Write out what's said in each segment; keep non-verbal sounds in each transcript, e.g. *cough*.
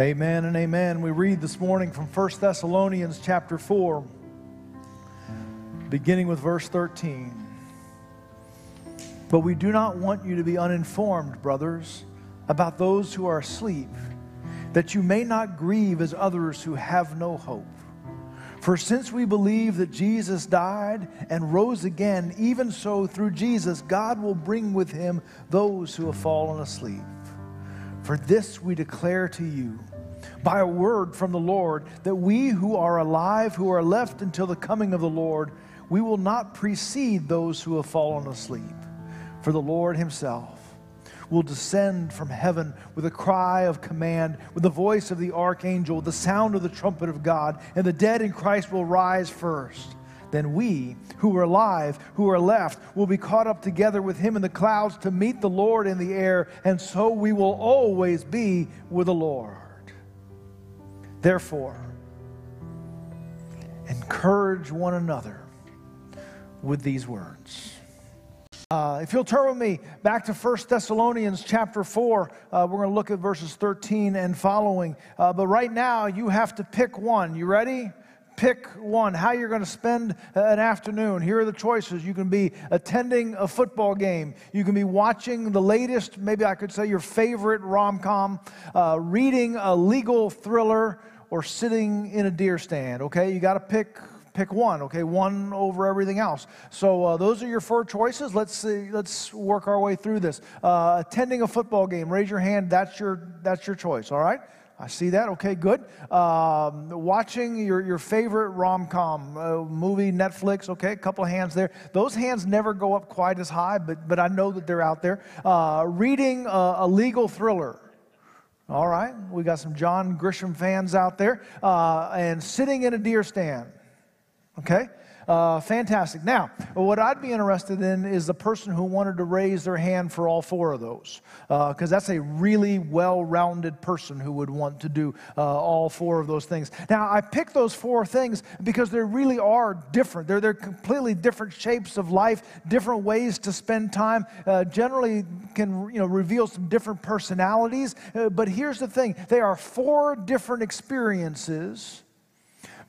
Amen and amen. We read this morning from 1 Thessalonians chapter 4, beginning with verse 13. But we do not want you to be uninformed, brothers, about those who are asleep, that you may not grieve as others who have no hope. For since we believe that Jesus died and rose again, even so through Jesus, God will bring with him those who have fallen asleep. For this we declare to you by a word from the Lord that we who are alive, who are left until the coming of the Lord, we will not precede those who have fallen asleep. For the Lord himself will descend from heaven with a cry of command, with the voice of the archangel, with the sound of the trumpet of God, and the dead in Christ will rise first. Then we, who are alive, who are left, will be caught up together with him in the clouds to meet the Lord in the air, and so we will always be with the Lord. Therefore, encourage one another with these words. Uh, if you'll turn with me back to 1 Thessalonians chapter 4, uh, we're going to look at verses 13 and following. Uh, but right now, you have to pick one. You ready? Pick one. How you're going to spend an afternoon. Here are the choices. You can be attending a football game. You can be watching the latest, maybe I could say your favorite rom com, uh, reading a legal thriller, or sitting in a deer stand. Okay, you got to pick pick one, okay? One over everything else. So uh, those are your four choices. Let's see, let's work our way through this. Uh, attending a football game, raise your hand. That's your that's your choice. All right. I see that. Okay, good. Um, watching your, your favorite rom com uh, movie, Netflix. Okay, a couple of hands there. Those hands never go up quite as high, but, but I know that they're out there. Uh, reading a, a legal thriller. All right, we got some John Grisham fans out there, uh, and sitting in a deer stand. Okay, uh, fantastic. Now, what I'd be interested in is the person who wanted to raise their hand for all four of those, because uh, that's a really well rounded person who would want to do uh, all four of those things. Now, I picked those four things because they really are different. They're, they're completely different shapes of life, different ways to spend time, uh, generally can you know, reveal some different personalities. Uh, but here's the thing they are four different experiences,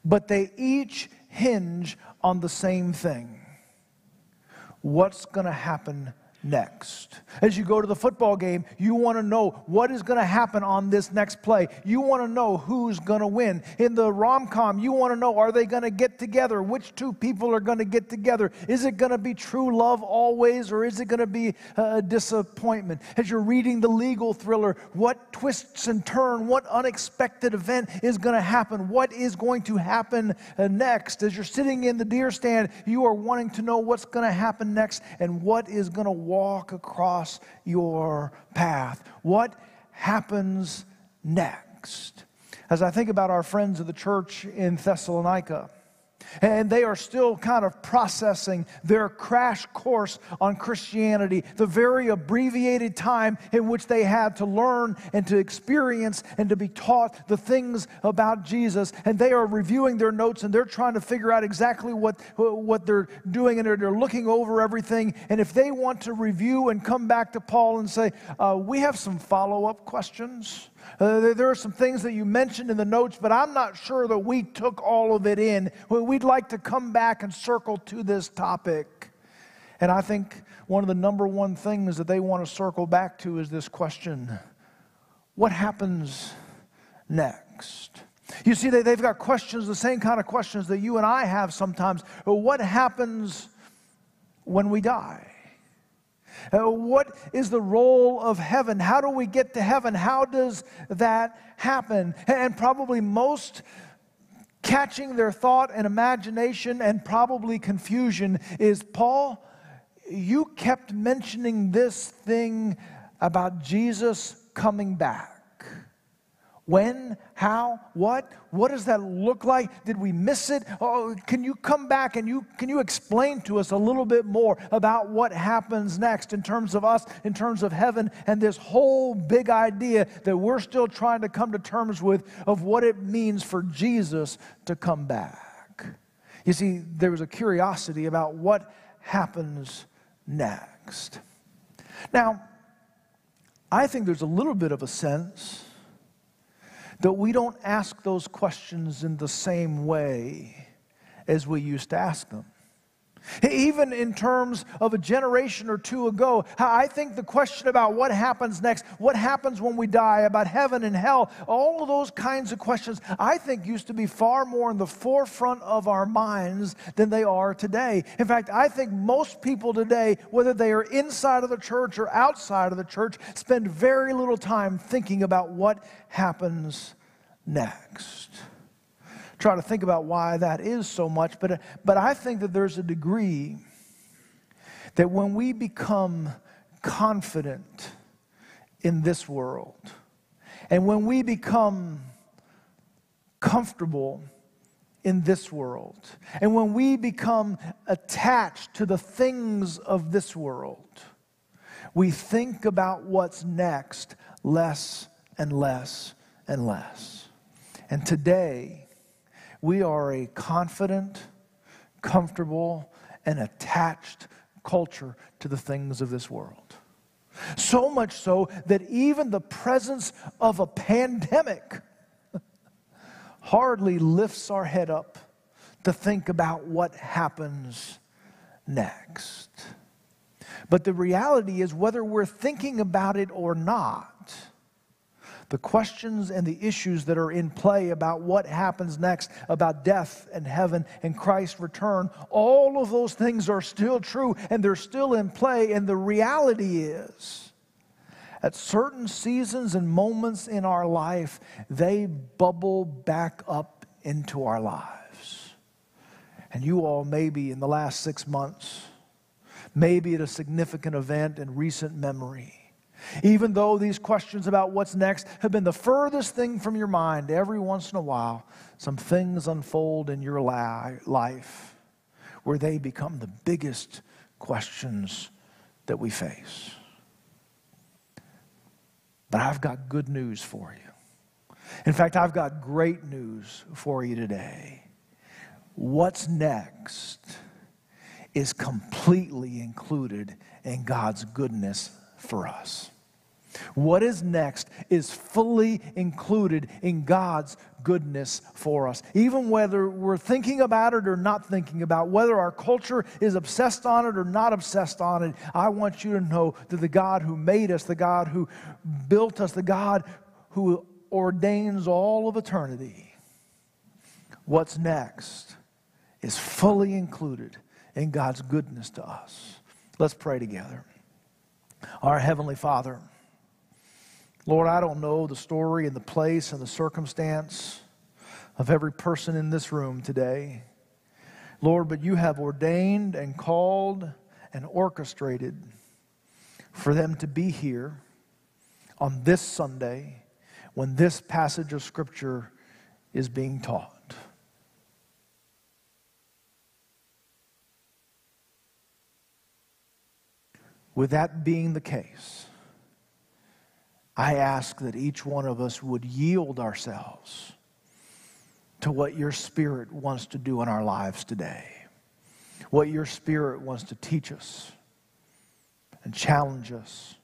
but they each hinge on the same thing. What's going to happen next. As you go to the football game, you want to know what is going to happen on this next play. You want to know who's going to win. In the rom com, you want to know are they going to get together? Which two people are going to get together? Is it going to be true love always, or is it going to be a disappointment? As you're reading the legal thriller, what twists and turn, what unexpected event is going to happen? What is going to happen uh, next? As you're sitting in the deer stand, you are wanting to know what's going to happen next and what is going to walk across your path? What happens next? As I think about our friends of the church in Thessalonica, and they are still kind of processing their crash course on Christianity, the very abbreviated time in which they had to learn and to experience and to be taught the things about Jesus. And they are reviewing their notes and they're trying to figure out exactly what, what they're doing and they're, looking over everything. And if they want to review and come back to Paul and say, uh, We have some follow up questions. Uh, there are some things that you mentioned in the notes, but I'm not sure that we took all of it in. We'd like to come back and circle to this topic. And I think one of the number one things that they want to circle back to is this question What happens next? You see, they, they've got questions, the same kind of questions that you and I have sometimes. What happens when we die? Uh, what is the role of heaven? How do we get to heaven? How does that happen? And probably most catching their thought and imagination and probably confusion is Paul, you kept mentioning this thing about Jesus coming back. When? How? What? What does that look like? Did we miss it? Oh, can you come back and you can you explain to us a little bit more about what happens next in terms of us, in terms of heaven, and this whole big idea that we're still trying to come to terms with of what it means for Jesus to come back? You see, there was a curiosity about what happens next. Now, I think there's a little bit of a sense that we don't ask those questions in the same way as we used to ask them. Even in terms of a generation or two ago, I think the question about what happens next, what happens when we die, about heaven and hell, all of those kinds of questions, I think used to be far more in the forefront of our minds than they are today. In fact, I think most people today, whether they are inside of the church or outside of the church, spend very little time thinking about what happens next try to think about why that is so much, but, but I think that there's a degree that when we become confident in this world, and when we become comfortable in this world, and when we become attached to the things of this world, we think about what's next less and less and less. And today, we are a confident, comfortable, and attached culture to the things of this world. So much so that even the presence of a pandemic *laughs* hardly lifts our head up to think about what happens next. But the reality is, whether we're thinking about it or not, the questions and the issues that are in play about what happens next, about death and heaven and Christ's return, all of those things are still true and they're still in play. And the reality is, at certain seasons and moments in our life, they bubble back up into our lives. And you all, maybe in the last six months, maybe at a significant event in recent memory, even though these questions about what's next have been the furthest thing from your mind, every once in a while, some things unfold in your life where they become the biggest questions that we face. But I've got good news for you. In fact, I've got great news for you today. What's next is completely included in God's goodness for us. What is next is fully included in God's goodness for us. Even whether we're thinking about it or not thinking about, whether our culture is obsessed on it or not obsessed on it, I want you to know that the God who made us, the God who built us, the God who ordains all of eternity, what's next is fully included in God's goodness to us. Let's pray together. Our Heavenly Father, Lord, I don't know the story and the place and the circumstance of every person in this room today. Lord, but you have ordained and called and orchestrated for them to be here on this Sunday when this passage of Scripture is being taught. With that being the case, I ask that each one of us would yield ourselves to what your Spirit wants to do in our lives today, what your Spirit wants to teach us and challenge us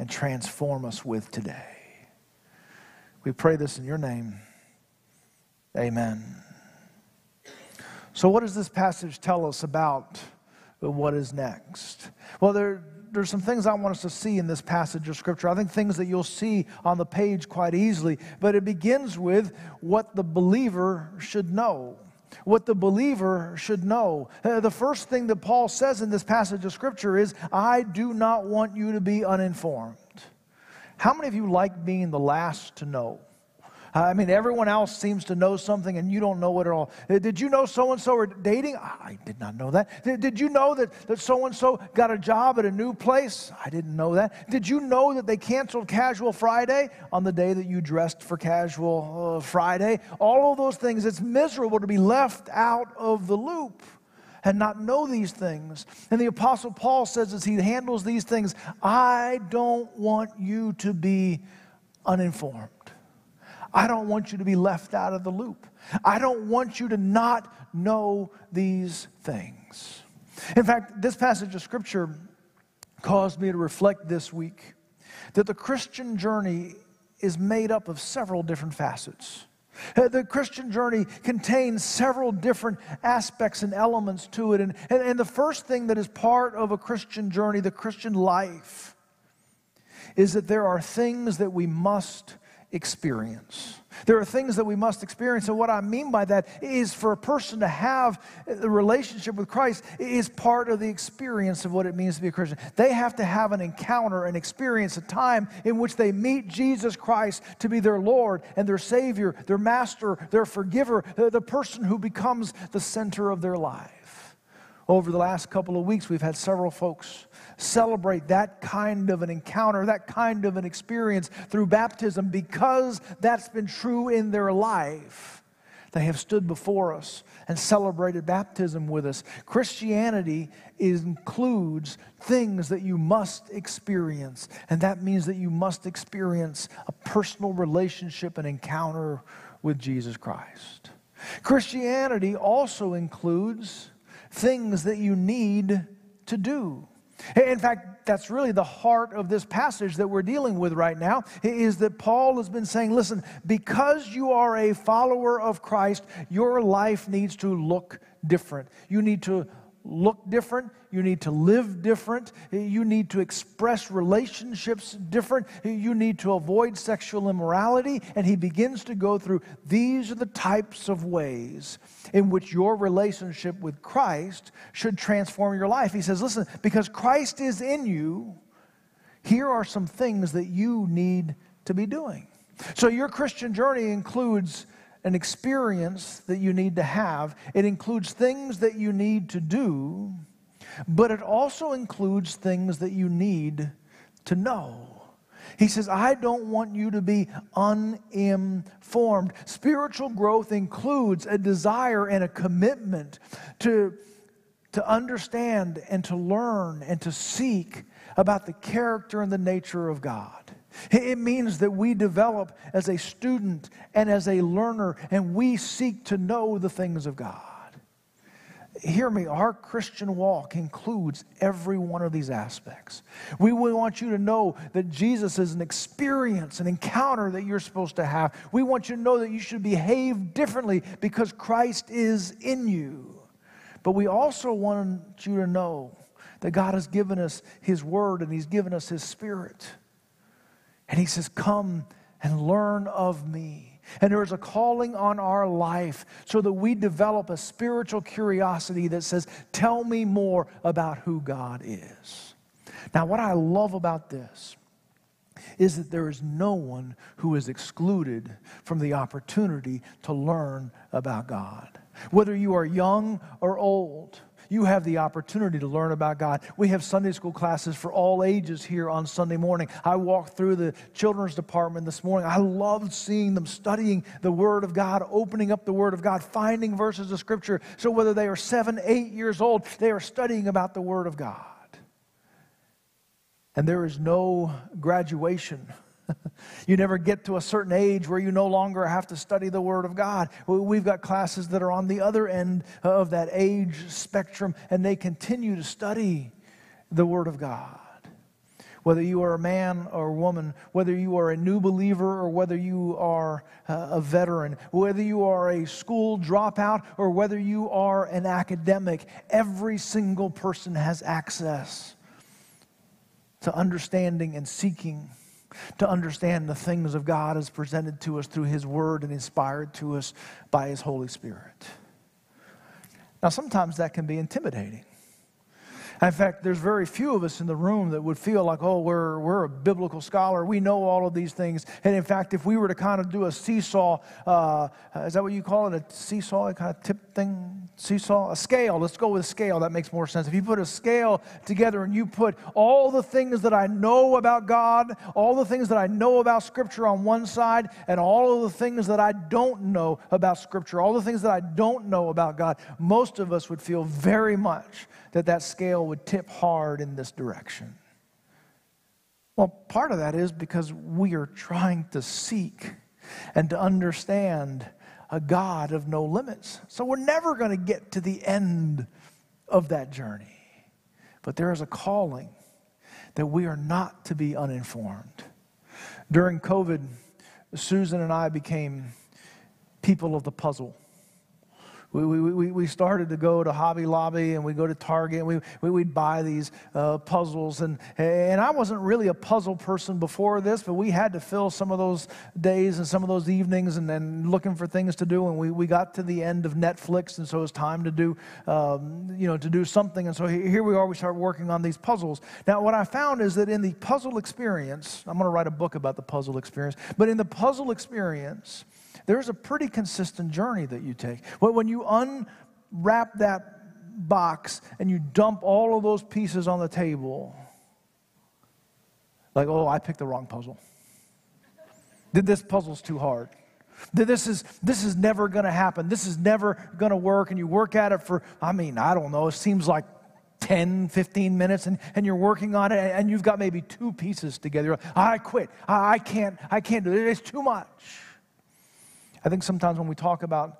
and transform us with today. We pray this in your name. Amen. So, what does this passage tell us about what is next? Well, there, there's some things I want us to see in this passage of Scripture. I think things that you'll see on the page quite easily, but it begins with what the believer should know. What the believer should know. Uh, the first thing that Paul says in this passage of Scripture is, I do not want you to be uninformed. How many of you like being the last to know? I mean, everyone else seems to know something and you don't know it at all. Uh, did you know so and so are dating? I did not know that. Did you know that so and so got a job at a new place? I didn't know that. Did you know that they canceled Casual Friday on the day that you dressed for Casual uh, Friday? All of those things, it's miserable to be left out of the loop and not know these things. And the Apostle Paul says as he handles these things, I don't want you to be uninformed. I don't want you to be left out of the loop. I don't want you to not know these things. In fact, this passage of scripture caused me to reflect this week that the Christian journey is made up of several different facets. Uh, the Christian journey contains several different aspects and elements to it. And, and, and, the first thing that is part of a Christian journey, the Christian life, is that there are things that we must experience. There are things that we must experience. And what I mean by that is for a person to have a relationship with Christ is part of the experience of what it means to be a Christian. They have to have an encounter, an experience, a time in which they meet Jesus Christ to be their Lord and their Savior, their Master, their Forgiver, the person who becomes the center of their life. Over the last couple of weeks, we've had several folks celebrate that kind of an encounter, that kind of an experience through baptism because that's been true in their life. They have stood before us and celebrated baptism with us. Christianity includes things that you must experience, and that means that you must experience a personal relationship and encounter with Jesus Christ. Christianity also includes things that you need to do. In fact, that's really the heart of this passage that we're dealing with right now is that Paul has been saying, listen, because you are a follower of Christ, your life needs to look different. You need to look different. You need to live different. You need to express relationships different. You need to avoid sexual immorality. And he begins to go through these are the types of ways in which your relationship with Christ should transform your life. He says, listen, because Christ is in you, here are some things that you need to be doing. So your Christian journey includes an experience that you need to have, it includes things that you need to do, but it also includes things that you need to know. He says, I don't want you to be uninformed. Spiritual growth includes a desire and a commitment to, to understand and to learn and to seek about the character and the nature of God. It means that we develop as a student and as a learner, and we seek to know the things of God. Hear me, our Christian walk includes every one of these aspects. We want you to know that Jesus is an experience, an encounter that you're supposed to have. We want you to know that you should behave differently because Christ is in you. But we also want you to know that God has given us His Word and He's given us His Spirit. And he says, Come and learn of me. And there is a calling on our life so that we develop a spiritual curiosity that says, Tell me more about who God is. Now, what I love about this is that there is no one who is excluded from the opportunity to learn about God. Whether you are young or old, you have the opportunity to learn about God. We have Sunday school classes for all ages here on Sunday morning. I walked through the children's department this morning. I loved seeing them studying the Word of God, opening up the Word of God, finding verses of Scripture. So whether they are seven, eight years old, they are studying about the Word of God. And there is no graduation *laughs* you never get to a certain age where you no longer have to study the Word of God. We've got classes that are on the other end of that age spectrum, and they continue to study the Word of God. Whether you are a man or a woman, whether you are a new believer or whether you are uh, a veteran, whether you are a school dropout or whether you are an academic, every single person has access to understanding and seeking to understand the things of God as presented to us through His Word and inspired to us by His Holy Spirit. Now, sometimes that can be intimidating. In fact, there's very few of us in the room that would feel like, oh, we're, we're a biblical scholar. We know all of these things. And in fact, if we were to kind of do a seesaw, uh, is that what you call it? A seesaw, a kind of tip thing? Seesaw? A scale. Let's go with a scale. That makes more sense. If you put a scale together and you put all the things that I know about God, all the things that I know about Scripture on one side, and all of the things that I don't know about Scripture, all the things that I don't know about God, most of us would feel very much that that scale would tip hard in this direction? Well, part of that is because we are trying to seek and to understand a God of no limits. So we're never going to get to the end of that journey. But there is a calling that we are not to be uninformed. During COVID, Susan and I became people of the puzzle. We, we, we started to go to Hobby Lobby and we go to Target and we, we, would buy these uh, puzzles. And, and I wasn't really a puzzle person before this, but we had to fill some of those days and some of those evenings and then looking for things to do. And we, we got to the end of Netflix, and so it was time to do, um, you know, to do something. And so here we are, we start working on these puzzles. Now, what I found is that in the puzzle experience, I'm going to write a book about the puzzle experience, but in the puzzle experience, there's a pretty consistent journey that you take. When you unwrap that box and you dump all of those pieces on the table, like, oh, I picked the wrong puzzle. This puzzle's too hard. This is, this is never going to happen. This is never going to work. And you work at it for, I mean, I don't know, it seems like 10, 15 minutes and, and you're working on it and you've got maybe two pieces together. I quit. I, I can't, I can't do it. It's too much. I think sometimes when we talk about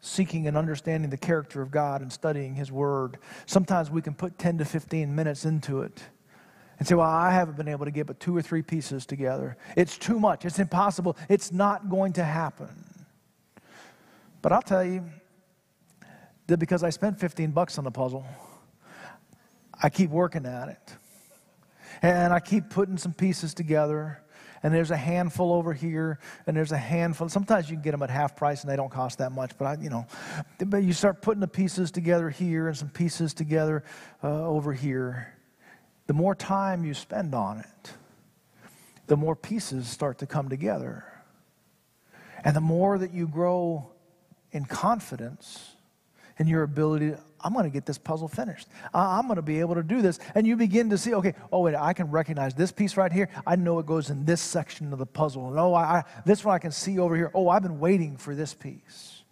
seeking and understanding the character of God and studying His Word, sometimes we can put 10 to 15 minutes into it and say, Well, I haven't been able to get but two or three pieces together. It's too much. It's impossible. It's not going to happen. But I'll tell you that because I spent 15 bucks on the puzzle, I keep working at it. And I keep putting some pieces together and there's a handful over here, and there's a handful. Sometimes you can get them at half price and they don't cost that much, but I, you know, but you start putting the pieces together here and some pieces together uh, over here. The more time you spend on it, the more pieces start to come together. And the more that you grow in confidence in your ability to I'm going to get this puzzle finished. I'm going to be able to do this. And you begin to see, okay, oh, wait, I can recognize this piece right here. I know it goes in this section of the puzzle. And oh, I, I, this one I can see over here. Oh, I've been waiting for this piece.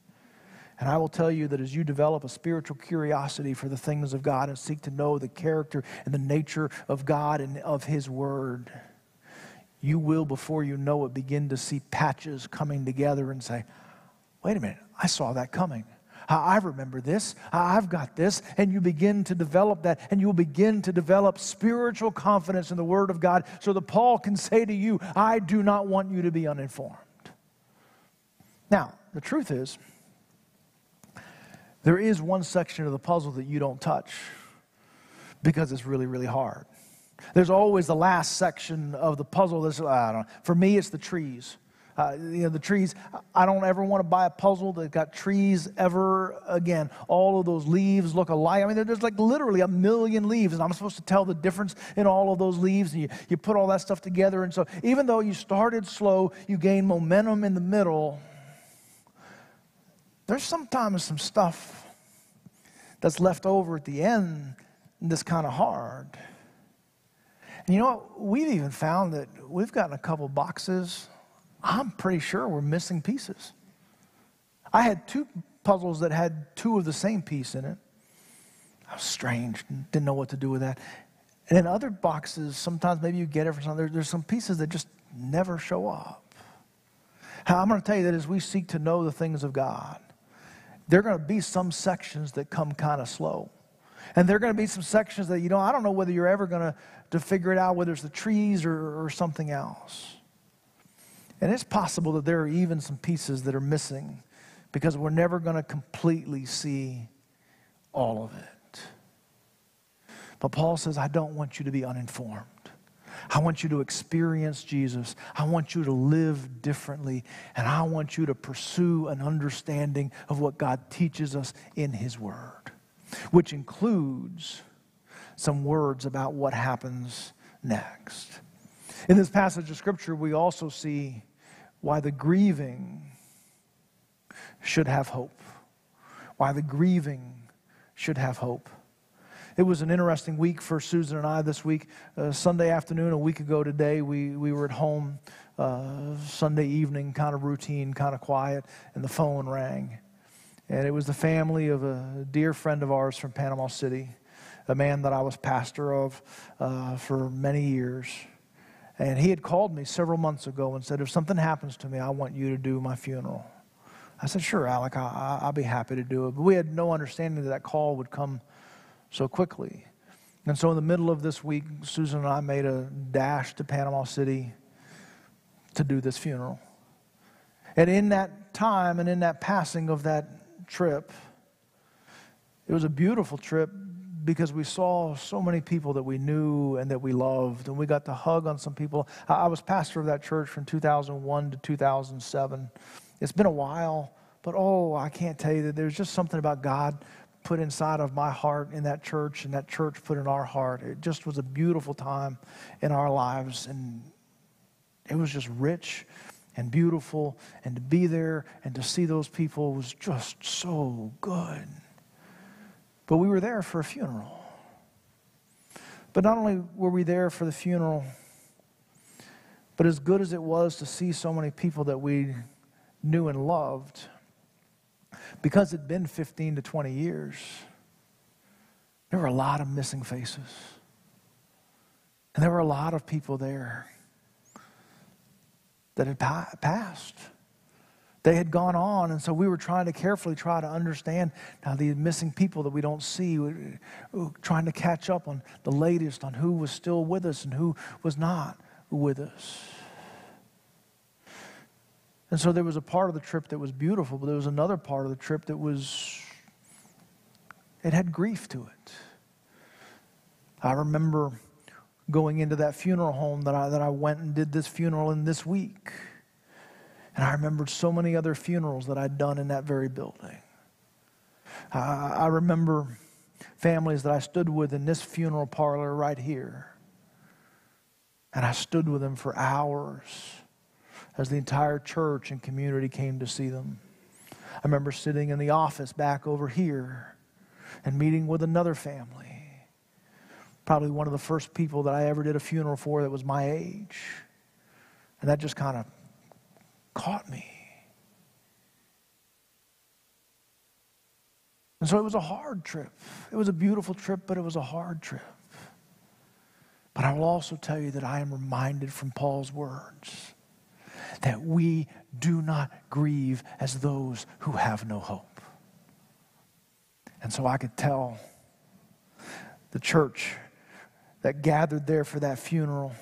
And I will tell you that as you develop a spiritual curiosity for the things of God and seek to know the character and the nature of God and of His Word, you will, before you know it, begin to see patches coming together and say, wait a minute, I saw that coming. Ah, I remember this. Ah, I've got this. And you begin to develop that, and you'll begin to develop spiritual confidence in the Word of God so that Paul can say to you, I do not want you to be uninformed. Now, the truth is, there is one section of the puzzle that you don't touch because it's really, really hard. There's always the last section of the puzzle. That's, I don't know. For me, it's the trees. Uh, you know, the trees, I don't ever want to buy a puzzle that got trees ever again. All of those leaves look alike. I mean, there's like literally a million leaves, and I'm supposed to tell the difference in all of those leaves. And you, you put all that stuff together. And so, even though you started slow, you gain momentum in the middle. There's sometimes some stuff that's left over at the end and that's kind of hard. And you know what? We've even found that we've gotten a couple boxes I'm pretty sure we're missing pieces. I had two puzzles that had two of the same piece in it. I was strange, didn't know what to do with that. And in other boxes, sometimes maybe you get it from some, there's some pieces that just never show up. I'm going to tell you that as we seek to know the things of God, there are going to be some sections that come kind of slow. And there are going to be some sections that, you know, I don't know whether you're ever going to, to figure it out, whether it's the trees or, or something else. And it's possible that there are even some pieces that are missing because we're never going to completely see all of it. But Paul says, I don't want you to be uninformed. I want you to experience Jesus. I want you to live differently. And I want you to pursue an understanding of what God teaches us in His Word, which includes some words about what happens next. In this passage of Scripture, we also see why the grieving should have hope. Why the grieving should have hope. It was an interesting week for Susan and I this week. Uh, Sunday afternoon, a week ago today, we, we were at home, uh, Sunday evening, kind of routine, kind of quiet, and the phone rang. And it was the family of a dear friend of ours from Panama City, a man that I was pastor of uh, for many years. And he had called me several months ago and said, If something happens to me, I want you to do my funeral. I said, Sure, Alec, I, will be happy to do it. But we had no understanding that that call would come so quickly. And so, in the middle of this week, Susan and I made a dash to Panama City to do this funeral. And in that time and in that passing of that trip, it was a beautiful trip because we saw so many people that we knew and that we loved, and we got to hug on some people. I was pastor of that church from 2001 to 2007. It's been a while, but oh, I can't tell you that there's just something about God put inside of my heart in that church and that church put in our heart. It just was a beautiful time in our lives, and it was just rich and beautiful, and to be there and to see those people was just so good. But we were there for a funeral. But not only were we there for the funeral, but as good as it was to see so many people that we knew and loved, because it'd been 15 to 20 years, there were a lot of missing faces. And there were a lot of people there that had passed. They had gone on, and so we were trying to carefully try to understand now the missing people that we don't see, uh, trying to catch up on the latest on who was still with us and who was not with us. And so there was a part of the trip that was beautiful, but there was another part of the trip that was, it had grief to it. I remember going into that funeral home that I, that I went and did this funeral in this week. And I remembered so many other funerals that I'd done in that very building. I, I remember families that I stood with in this funeral parlor right here. And I stood with them for hours as the entire church and community came to see them. I remember sitting in the office back over here and meeting with another family. Probably one of the first people that I ever did a funeral for that was my age. And that just kind of caught me. And so it was a hard trip. It was a beautiful trip, but it was a hard trip. But I will also tell you that I am reminded from Paul's words that we do not grieve as those who have no hope. And so I could tell the church that gathered there for that funeral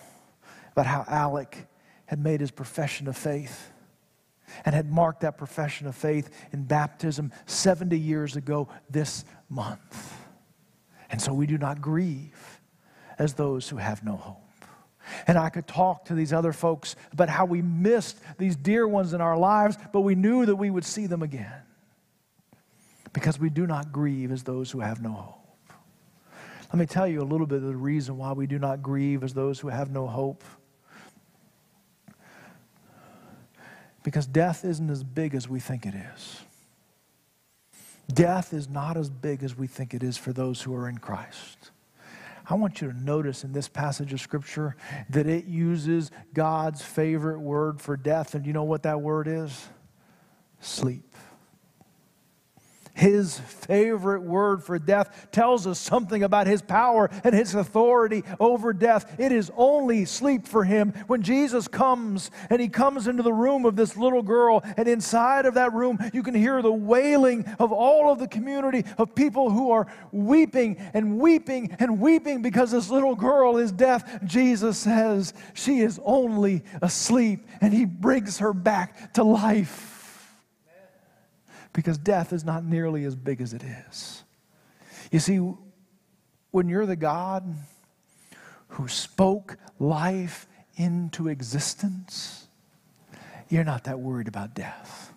about how Alec had made his profession of faith and had marked that profession of faith in baptism 70 years ago this month. And so we do not grieve as those who have no hope. And I could talk to these other folks about how we missed these dear ones in our lives, but we knew that we would see them again. Because we do not grieve as those who have no hope. Let me tell you a little bit of the reason why we do not grieve as those who have no hope. Because death isn't as big as we think it is. Death is not as big as we think it is for those who are in Christ. I want you to notice in this passage of Scripture that it uses God's favorite word for death. And you know what that word is? Sleep. His favorite word for death tells us something about his power and his authority over death. It is only sleep for him. When Jesus comes and he comes into the room of this little girl, and inside of that room, you can hear the wailing of all of the community of people who are weeping and weeping and weeping because this little girl is deaf. Jesus says she is only asleep, and he brings her back to life because death is not nearly as big as it is. You see, when you're the God who spoke life into existence, you're not that worried about death.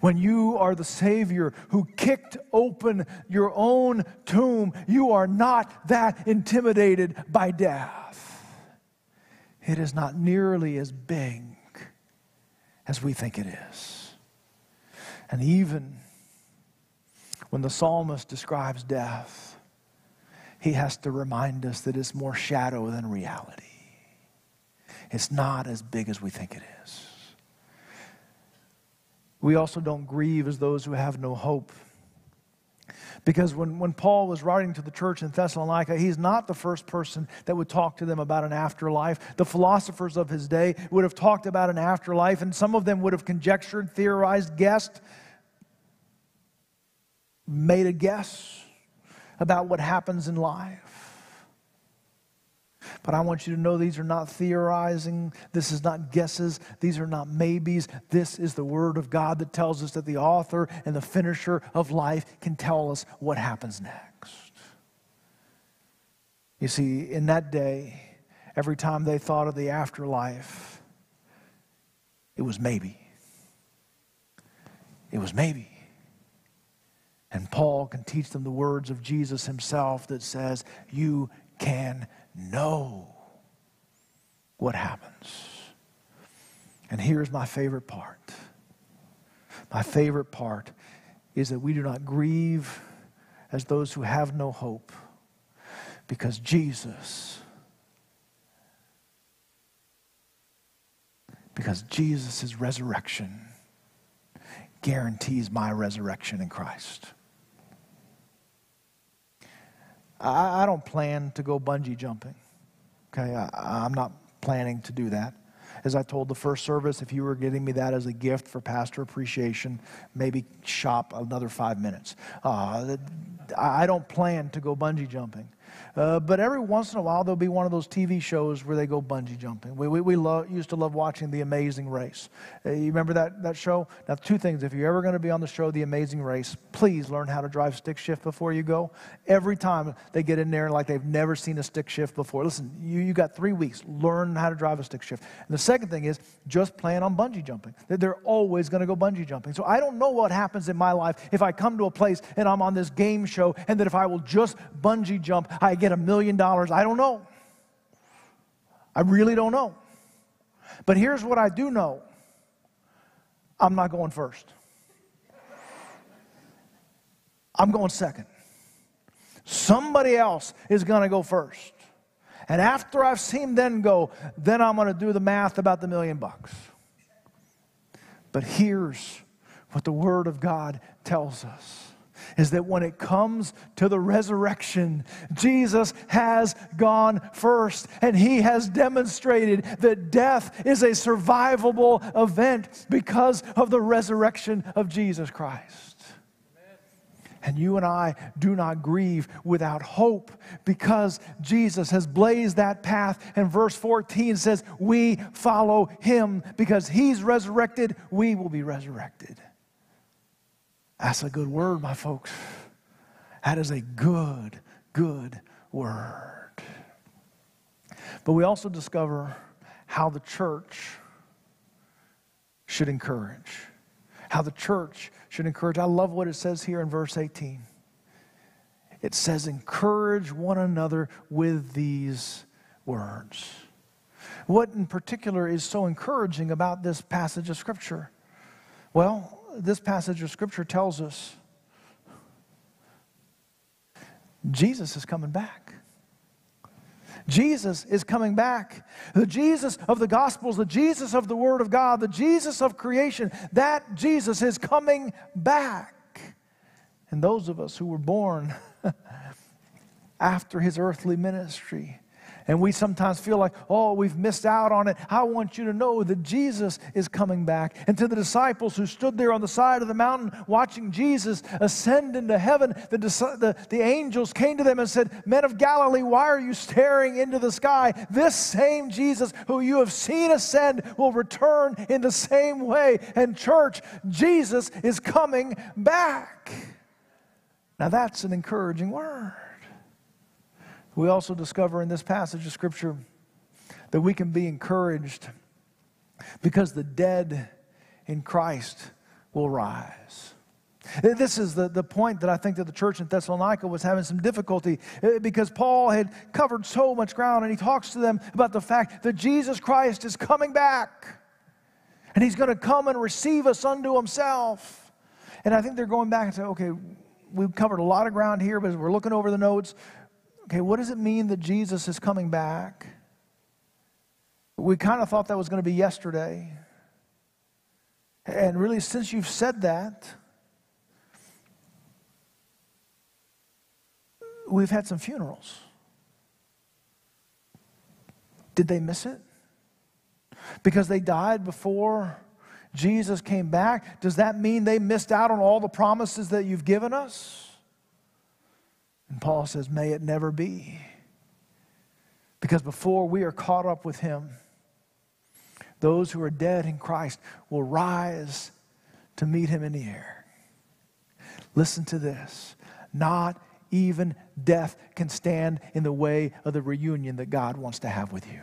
When you are the Savior who kicked open your own tomb, you are not that intimidated by death. It is not nearly as big as we think it is. And even when the psalmist describes death, he has to remind us that it's more shadow than reality. It's not as big as we think it is. We also don't grieve as those who have no hope. Because when, when Paul was writing to the church in Thessalonica, he's not the first person that would talk to them about an afterlife. The philosophers of his day would have talked about an afterlife, and some of them would have conjectured, theorized, guessed, made a guess about what happens in life. But I want you to know these are not theorizing. This is not guesses. These are not maybes. This is the Word of God that tells us that the author and the finisher of life can tell us what happens next. You see, in that day, every time they thought of the afterlife, it was maybe. It was maybe. And Paul can teach them the words of Jesus himself that says, You can know what happens. And here's my favorite part. My favorite part is that we do not grieve as those who have no hope because Jesus because Jesus' resurrection guarantees my resurrection in Christ. I, I don't plan to go bungee jumping. Okay, I, I'm not planning to do that. As I told the first service, if you were getting me that as a gift for pastor appreciation, maybe shop another five minutes. Uh, I don't plan to go bungee jumping. Uh, but every once in a while, there'll be one of those TV shows where they go bungee jumping. We, we, we love, used to love watching The Amazing Race. Uh, you remember that, that show? Now, two things. If you're ever going to be on the show, The Amazing Race, please learn how to drive stick shift before you go. Every time they get in there like they've never seen a stick shift before. Listen, you, you got three weeks. Learn how to drive a stick shift. And the second thing is just plan on bungee jumping. They're always going to go bungee jumping. So I don't know what happens in my life if I come to a place and I'm on this game show and that if I will just bungee jump, I get a million dollars? I don't know. I really don't know. But here's what I do know I'm not going first, I'm going second. Somebody else is going to go first. And after I've seen them go, then I'm going to do the math about the million bucks. But here's what the Word of God tells us is that when it comes to the resurrection, Jesus has gone first, and he has demonstrated that death is a survivable event because of the resurrection of Jesus Christ. And you and I do not grieve without hope because Jesus has blazed that path. And verse 14 says, We follow him because he's resurrected, we will be resurrected. That's a good word, my folks. That is a good, good word. But we also discover how the church should encourage. How the church should encourage. I love what it says here in verse 18. It says, encourage one another with these words. What in particular is so encouraging about this passage of Scripture? Well, this passage of Scripture tells us Jesus is coming back. Jesus is coming back. The Jesus of the Gospels, the Jesus of the Word of God, the Jesus of creation, that Jesus is coming back. And those of us who were born *laughs* after his earthly ministry, and we sometimes feel like, oh, we've missed out on it. I want you to know that Jesus is coming back. And to the disciples who stood there on the side of the mountain watching Jesus ascend into heaven, the, the, the angels came to them and said, Men of Galilee, why are you staring into the sky? This same Jesus who you have seen ascend will return in the same way. And, church, Jesus is coming back. Now, that's an encouraging word. We also discover in this passage of Scripture that we can be encouraged because the dead in Christ will rise. This is the, the point that I think that the church in Thessalonica was having some difficulty eh, because Paul had covered so much ground and he talks to them about the fact that Jesus Christ is coming back and he's going to come and receive us unto himself. And I think they're going back and say, okay, we've covered a lot of ground here, but as we're looking over the notes, okay, what does it mean that Jesus is coming back? We kind of thought that was going to be yesterday. And really, since you've said that, we've had some funerals. Did they miss it? Because they died before Jesus came back, does that mean they missed out on all the promises that you've given us? And Paul says, May it never be. Because before we are caught up with him, those who are dead in Christ will rise to meet him in the air. Listen to this. Not even death can stand in the way of the reunion that God wants to have with you.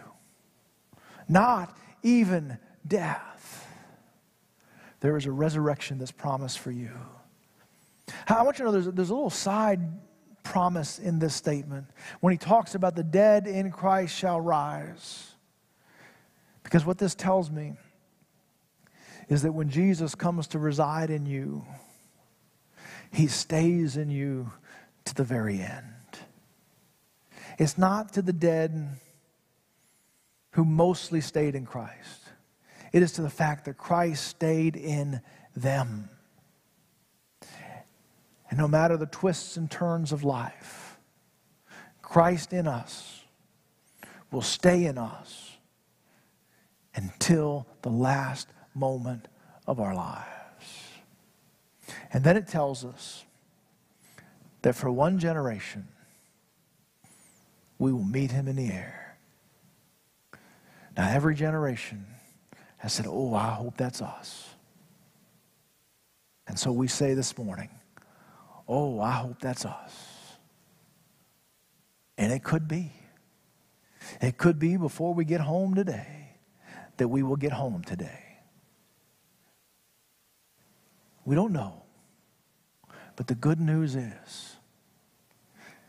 Not even death. There is a resurrection that's promised for you. I want you to know there's, there's a little side promise in this statement when he talks about the dead in Christ shall rise. Because what this tells me is that when Jesus comes to reside in you, he stays in you to the very end. It's not to the dead who mostly stayed in Christ, it is to the fact that Christ stayed in them. And no matter the twists and turns of life, Christ in us will stay in us until the last moment of our lives. And then it tells us that for one generation, we will meet him in the air. Now, every generation has said, Oh, I hope that's us. And so we say this morning, Oh, I hope that's us. And it could be. It could be before we get home today that we will get home today. We don't know. But the good news is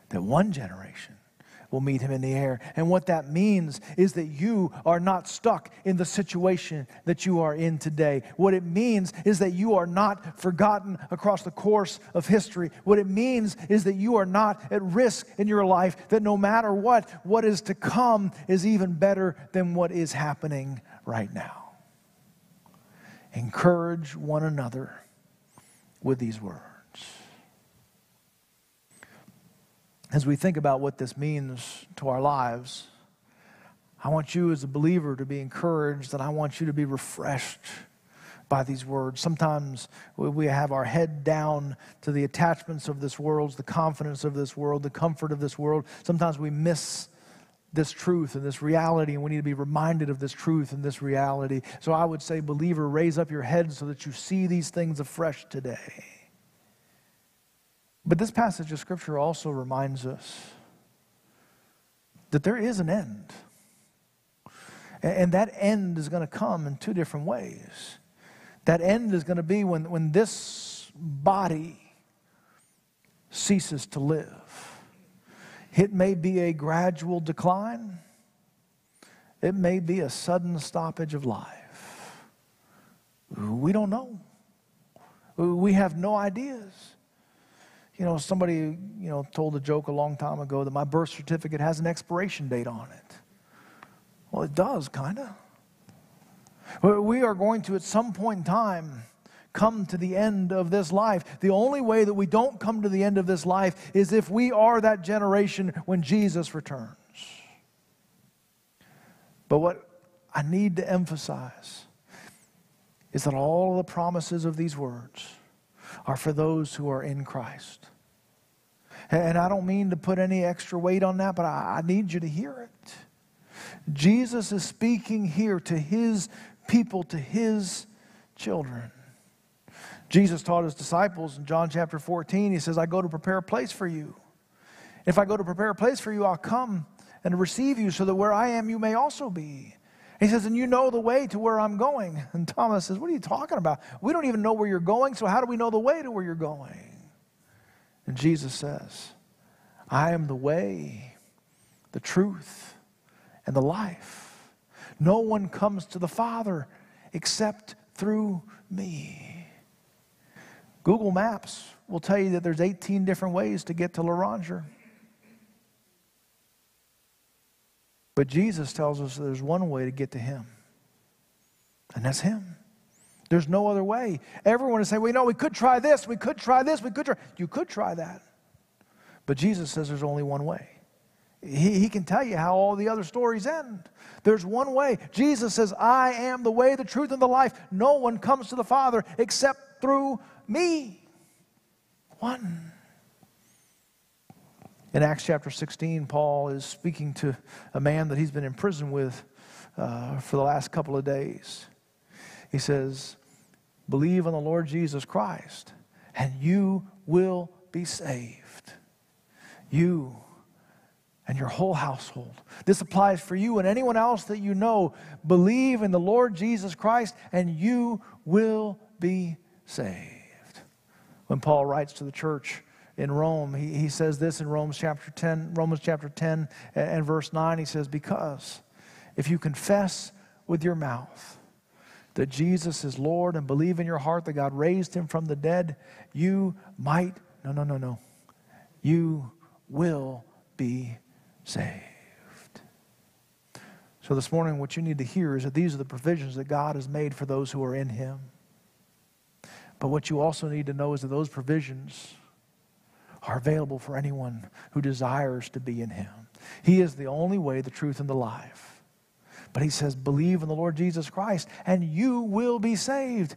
that one generation will meet him in the air. And what that means is that you are not stuck in the situation that you are in today. What it means is that you are not forgotten across the course of history. What it means is that you are not at risk in your life, that no matter what, what is to come is even better than what is happening right now. Encourage one another with these words. As we think about what this means to our lives, I want you as a believer to be encouraged and I want you to be refreshed by these words. Sometimes we have our head down to the attachments of this world, the confidence of this world, the comfort of this world. Sometimes we miss this truth and this reality, and we need to be reminded of this truth and this reality. So I would say, believer, raise up your head so that you see these things afresh today. But this passage of Scripture also reminds us that there is an end. And that end is going to come in two different ways. That end is going to be when, when this body ceases to live. It may be a gradual decline, it may be a sudden stoppage of life. We don't know. We have no ideas. You know, somebody, you know, told a joke a long time ago that my birth certificate has an expiration date on it. Well, it does, kind of. We are going to, at some point in time, come to the end of this life. The only way that we don't come to the end of this life is if we are that generation when Jesus returns. But what I need to emphasize is that all the promises of these words are for those who are in Christ. And I don't mean to put any extra weight on that, but I, need you to hear it. Jesus is speaking here to his people, to his children. Jesus taught his disciples in John chapter 14, he says, I go to prepare a place for you. If I go to prepare a place for you, I'll come and receive you so that where I am, you may also be. He says, and you know the way to where I'm going. *laughs* And Thomas says, What are you talking about? We don't even know where you're going, so how do we know the way to where you're going? And Jesus says, I am the way, the truth, and the life. No one comes to the Father except through me. Google Maps will tell you that there's 18 different ways to get to Loranger. But Jesus tells us there's one way to get to Him, and that's Him. There's no other way. Everyone is saying, well, you know, we could try this, we could try this, we could try. You could try that. But Jesus says there's only one way. He, he can tell you how all the other stories end. There's one way. Jesus says, I am the way, the truth, and the life. No one comes to the Father except through me. One. In Acts chapter 16, Paul is speaking to a man that he's been in prison with uh, for the last couple of days. He says, Believe on the Lord Jesus Christ, and you will be saved. You and your whole household. This applies for you and anyone else that you know. Believe in the Lord Jesus Christ, and you will be saved. When Paul writes to the church in Rome, he, he says this in Romans chapter 10, Romans chapter 10 and, and verse 9. He says, Because if you confess with your mouth that Jesus is Lord and believe in your heart that God raised him from the dead, you might, no, no, no, no, you will be saved. So this morning, what you need to hear is that these are the provisions that God has made for those who are in him. But what you also need to know is that those provisions are available for anyone who desires to be in Him. He is the only way, the truth, and the life. But He says, believe in the Lord Jesus Christ, and you will be saved.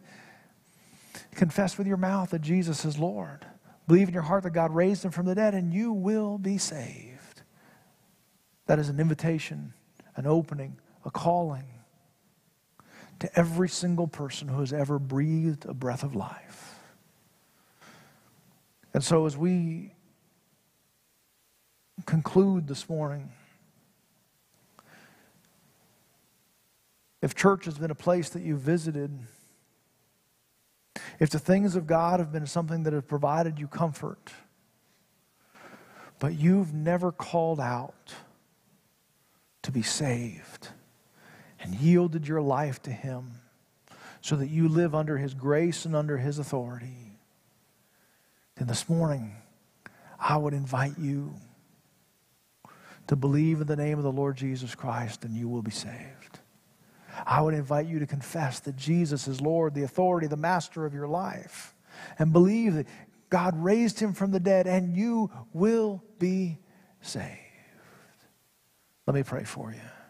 Confess with your mouth that Jesus is Lord. Believe in your heart that God raised Him from the dead, and you will be saved. That is an invitation, an opening, a calling to every single person who has ever breathed a breath of life. And so, as we conclude this morning, if church has been a place that you've visited, if the things of God have been something that have provided you comfort, but you've never called out to be saved and yielded your life to Him so that you live under His grace and under His authority, then this morning I would invite you to believe in the name of the Lord Jesus Christ and you will be saved. I would invite you to confess that Jesus is Lord, the authority, the master of your life, and believe that God raised him from the dead and you will be saved. Let me pray for you.